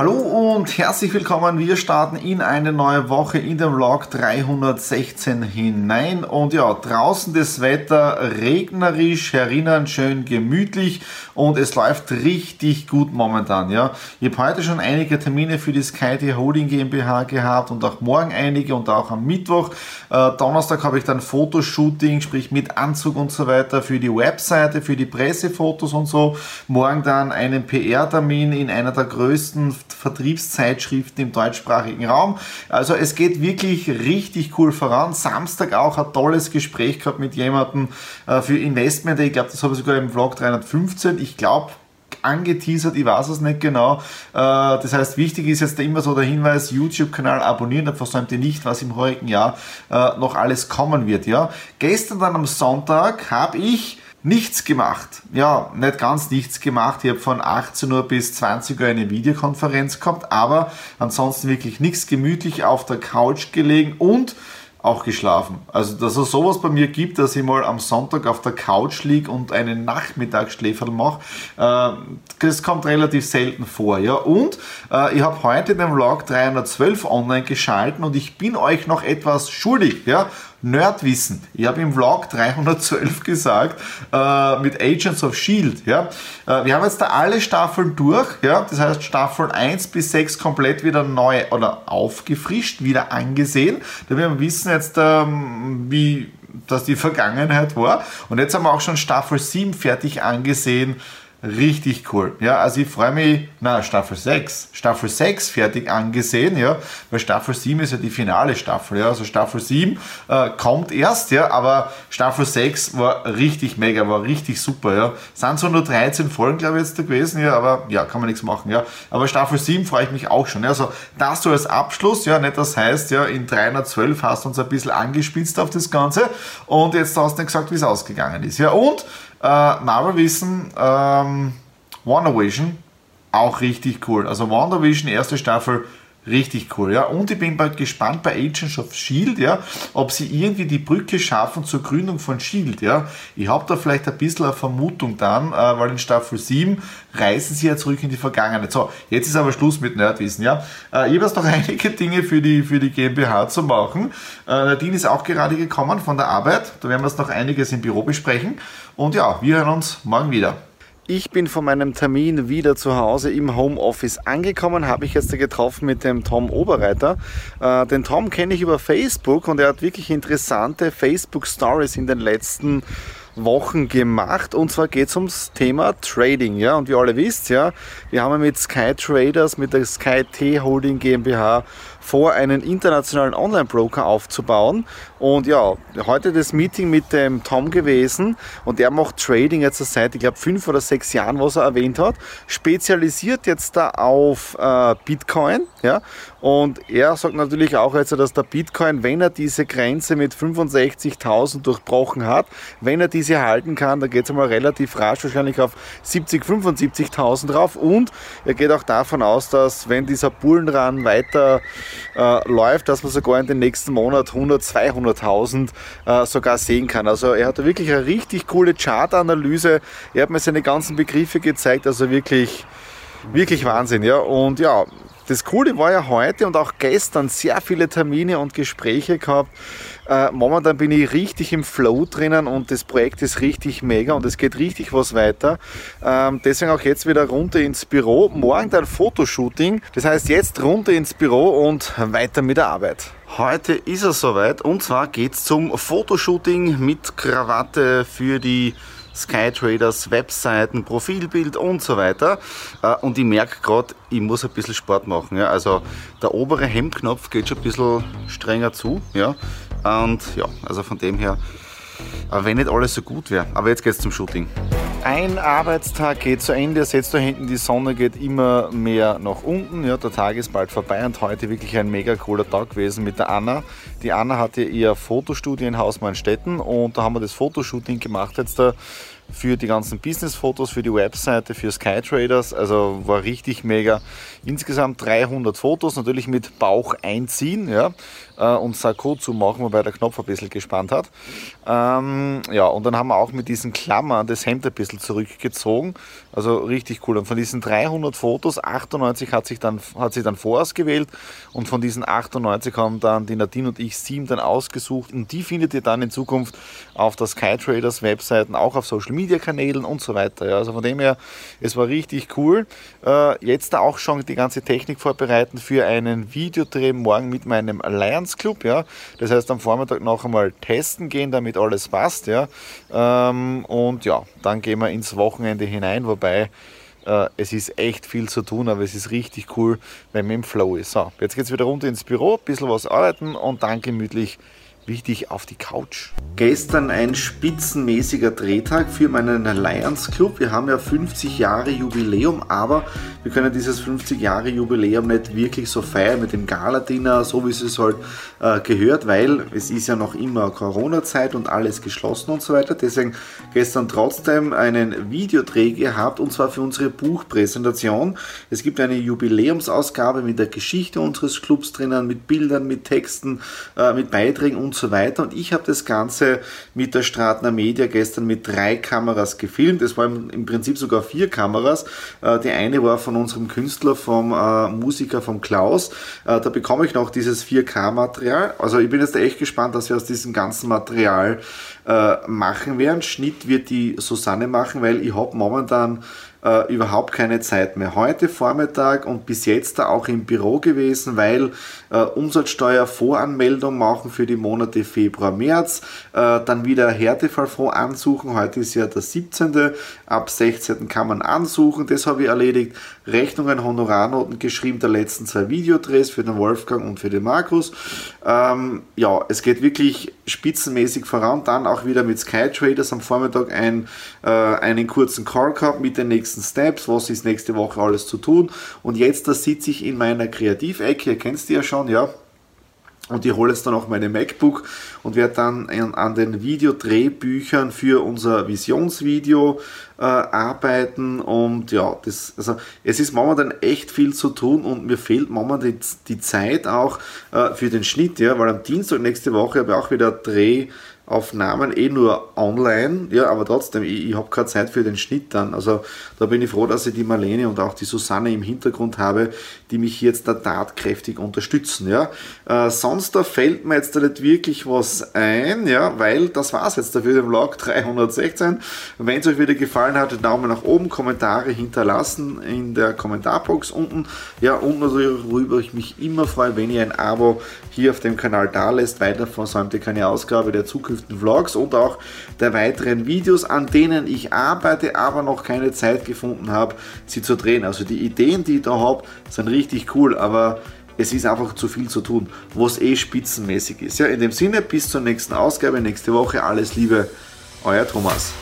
Hallo und herzlich willkommen. Wir starten in eine neue Woche in den Vlog 316 hinein. Und ja, draußen das Wetter regnerisch, herinnen schön gemütlich und es läuft richtig gut momentan. Ja, ich habe heute schon einige Termine für die SkyT Holding GmbH gehabt und auch morgen einige und auch am Mittwoch. Äh, Donnerstag habe ich dann Fotoshooting, sprich mit Anzug und so weiter für die Webseite, für die Pressefotos und so. Morgen dann einen PR-Termin in einer der größten Vertriebszeitschriften im deutschsprachigen Raum. Also es geht wirklich richtig cool voran. Samstag auch ein tolles Gespräch gehabt mit jemandem äh, für Investment. Ich glaube, das habe ich sogar im Vlog 315. Ich glaube, angeteasert, ich weiß es nicht genau. Äh, das heißt, wichtig ist jetzt immer so der Hinweis, YouTube-Kanal abonnieren, dann versäumt ihr nicht, was im heurigen Jahr äh, noch alles kommen wird. Ja? Gestern dann am Sonntag habe ich nichts gemacht. Ja, nicht ganz nichts gemacht. Ich habe von 18 Uhr bis 20 Uhr eine Videokonferenz gehabt, aber ansonsten wirklich nichts gemütlich auf der Couch gelegen und auch geschlafen. Also, dass es sowas bei mir gibt, dass ich mal am Sonntag auf der Couch liege und einen Nachmittagsschläferl mache, äh, das kommt relativ selten vor. Ja? Und äh, ich habe heute den Vlog 312 online geschalten und ich bin euch noch etwas schuldig. Ja? Nerdwissen. Ich habe im Vlog 312 gesagt, äh, mit Agents of Shield. Ja? Äh, wir haben jetzt da alle Staffeln durch. Ja? Das heißt, Staffeln 1 bis 6 komplett wieder neu oder aufgefrischt, wieder angesehen. Da wir wissen jetzt, ähm, wie das die Vergangenheit war. Und jetzt haben wir auch schon Staffel 7 fertig angesehen richtig cool. Ja, also ich freue mich, na, Staffel 6, Staffel 6 fertig angesehen, ja, weil Staffel 7 ist ja die finale Staffel, ja, also Staffel 7 äh, kommt erst, ja, aber Staffel 6 war richtig mega, war richtig super, ja. Sind so nur 13 Folgen, glaube ich, jetzt da gewesen, ja, aber ja, kann man nichts machen, ja. Aber Staffel 7 freue ich mich auch schon, ja, also das so als Abschluss, ja, nicht das heißt, ja, in 312 hast du uns ein bisschen angespitzt auf das Ganze. Und jetzt hast du nicht gesagt, wie es ausgegangen ist, ja, und äh, Marvel-Wissen, ähm, WandaVision, auch richtig cool. Also WandaVision, erste Staffel, richtig cool. Ja. Und ich bin bald gespannt bei Agents of Shield, ja, ob sie irgendwie die Brücke schaffen zur Gründung von Shield. Ja. Ich habe da vielleicht ein bisschen eine Vermutung dann, äh, weil in Staffel 7 reisen sie ja zurück in die Vergangenheit. So, jetzt ist aber Schluss mit Nerdwissen. Ja. Äh, ich habe noch einige Dinge für die, für die GmbH zu machen. Äh, Nadine ist auch gerade gekommen von der Arbeit. Da werden wir jetzt noch einiges im Büro besprechen. Und ja, wir hören uns morgen wieder. Ich bin von meinem Termin wieder zu Hause im Homeoffice angekommen, habe ich jetzt getroffen mit dem Tom Oberreiter. Äh, den Tom kenne ich über Facebook und er hat wirklich interessante Facebook Stories in den letzten Wochen gemacht und zwar geht es ums Thema Trading. Ja? Und wie ihr alle wisst, ja, wir haben mit Sky Traders, mit der Sky T Holding GmbH vor, einen internationalen Online-Broker aufzubauen. Und ja, heute das Meeting mit dem Tom gewesen und der macht Trading jetzt seit, ich glaube, fünf oder sechs Jahren, was er erwähnt hat. Spezialisiert jetzt da auf äh, Bitcoin. Ja? Und er sagt natürlich auch jetzt, dass der Bitcoin, wenn er diese Grenze mit 65.000 durchbrochen hat, wenn er diese halten kann, dann geht es einmal relativ rasch, wahrscheinlich auf 70, 75.000 drauf. Und er geht auch davon aus, dass wenn dieser Bullenrun weiter äh, läuft, dass man sogar in den nächsten Monat 100, 200.000 äh, sogar sehen kann. Also er hat wirklich eine richtig coole Chartanalyse. Er hat mir seine ganzen Begriffe gezeigt, also wirklich, wirklich Wahnsinn. Ja? Und ja, das Coole war ja heute und auch gestern sehr viele Termine und Gespräche gehabt. Äh, momentan bin ich richtig im Flow drinnen und das Projekt ist richtig mega und es geht richtig was weiter. Ähm, deswegen auch jetzt wieder runter ins Büro. Morgen dann Fotoshooting. Das heißt jetzt runter ins Büro und weiter mit der Arbeit. Heute ist es soweit und zwar geht es zum Fotoshooting mit Krawatte für die Skytraders, Webseiten, Profilbild und so weiter. Äh, und ich merke gerade, ich muss ein bisschen Sport machen. Ja. Also der obere Hemdknopf geht schon ein bisschen strenger zu. Ja. Und ja, also von dem her, wenn nicht alles so gut wäre. Aber jetzt geht es zum Shooting. Ein Arbeitstag geht zu Ende, seht da hinten, die Sonne geht immer mehr nach unten. Ja, der Tag ist bald vorbei und heute wirklich ein mega cooler Tag gewesen mit der Anna. Die Anna hatte ihr Fotostudio in Hausmannstetten und da haben wir das Fotoshooting gemacht jetzt da für die ganzen Business-Fotos, für die Webseite, für Skytraders. Also war richtig mega. Insgesamt 300 Fotos, natürlich mit Bauch einziehen ja, äh, und Sakko zu machen, wobei der Knopf ein bisschen gespannt hat. Ähm, ja, und dann haben wir auch mit diesen Klammern das Hemd ein bisschen zurückgezogen. Also richtig cool. Und von diesen 300 Fotos, 98 hat sich dann, hat sich dann vorausgewählt und von diesen 98 haben dann die Nadine und ich sieben dann ausgesucht und die findet ihr dann in Zukunft auf der Skytraders Webseiten, auch auf Social Media Kanälen und so weiter. Ja, also von dem her, es war richtig cool. Äh, jetzt auch schon die ganze Technik vorbereiten für einen Videodreh morgen mit meinem Alliance Club. Ja. Das heißt, am Vormittag noch einmal testen gehen, damit alles passt. Ja. Ähm, und ja, dann gehen wir ins Wochenende hinein, wobei äh, es ist echt viel zu tun, aber es ist richtig cool, wenn man im Flow ist. So, jetzt geht es wieder runter ins Büro, ein bisschen was arbeiten und dann gemütlich wichtig auf die Couch. Gestern ein spitzenmäßiger Drehtag für meinen Alliance Club. Wir haben ja 50 Jahre Jubiläum, aber wir können dieses 50 Jahre Jubiläum nicht wirklich so feiern mit dem Gala-Dinner, so wie es halt äh, gehört, weil es ist ja noch immer Corona-Zeit und alles geschlossen und so weiter. Deswegen gestern trotzdem einen Videodreh gehabt und zwar für unsere Buchpräsentation. Es gibt eine Jubiläumsausgabe mit der Geschichte unseres Clubs drinnen, mit Bildern, mit Texten, äh, mit Beiträgen und so weiter. Und ich habe das Ganze mit der Stratner Media gestern mit drei Kameras gefilmt. Es waren im Prinzip sogar vier Kameras. Äh, die eine war von unserem Künstler, vom äh, Musiker, vom Klaus. Äh, da bekomme ich noch dieses 4K-Material. Also ich bin jetzt echt gespannt, dass wir aus diesem ganzen Material machen werden. Schnitt wird die Susanne machen, weil ich habe momentan äh, überhaupt keine Zeit mehr. Heute Vormittag und bis jetzt da auch im Büro gewesen, weil äh, Umsatzsteuervoranmeldung machen für die Monate Februar, März, äh, dann wieder Härtefallfonds ansuchen. Heute ist ja der 17. Ab 16. kann man ansuchen. Das habe ich erledigt. Rechnungen, Honorarnoten geschrieben der letzten zwei Videodrehs für den Wolfgang und für den Markus. Ähm, ja, es geht wirklich spitzenmäßig voran. Dann auch wieder mit Skytraders am Vormittag ein, äh, einen kurzen Call gehabt mit den nächsten Steps. Was ist nächste Woche alles zu tun? Und jetzt da sitze ich in meiner Kreativecke. Kennt die ja schon, ja und ich hole jetzt dann auch meine MacBook und werde dann an, den Videodrehbüchern für unser Visionsvideo äh, arbeiten. Und ja, das, also es ist momentan echt viel zu tun und mir fehlt momentan die, die Zeit auch äh, für den Schnitt, ja, weil am Dienstag nächste Woche habe ich auch wieder Dreh Aufnahmen eh nur online, ja, aber trotzdem, ich, ich habe keine Zeit für den Schnitt dann. Also da bin ich froh, dass ich die Marlene und auch die Susanne im Hintergrund habe, die mich jetzt da tatkräftig unterstützen. Ja. Äh, sonst da fällt mir jetzt da nicht wirklich was ein, ja, weil das war es jetzt dafür den Vlog 316. Wenn es euch wieder gefallen hat, Daumen nach oben, Kommentare hinterlassen in der Kommentarbox unten. Ja, und natürlich, worüber ich mich immer freue, wenn ihr ein Abo hier auf dem Kanal da lässt. Weiter versäumt ihr keine Ausgabe der zukünftigen zukünftigen Vlogs und auch der weiteren Videos, an denen ich arbeite, aber noch keine Zeit gefunden habe, sie zu drehen. Also die Ideen, die ich da habe, sind richtig cool, aber es ist einfach zu viel zu tun, was eh spitzenmäßig ist. Ja, in dem Sinne, bis zur nächsten Ausgabe, nächste Woche. Alles Liebe, euer Thomas.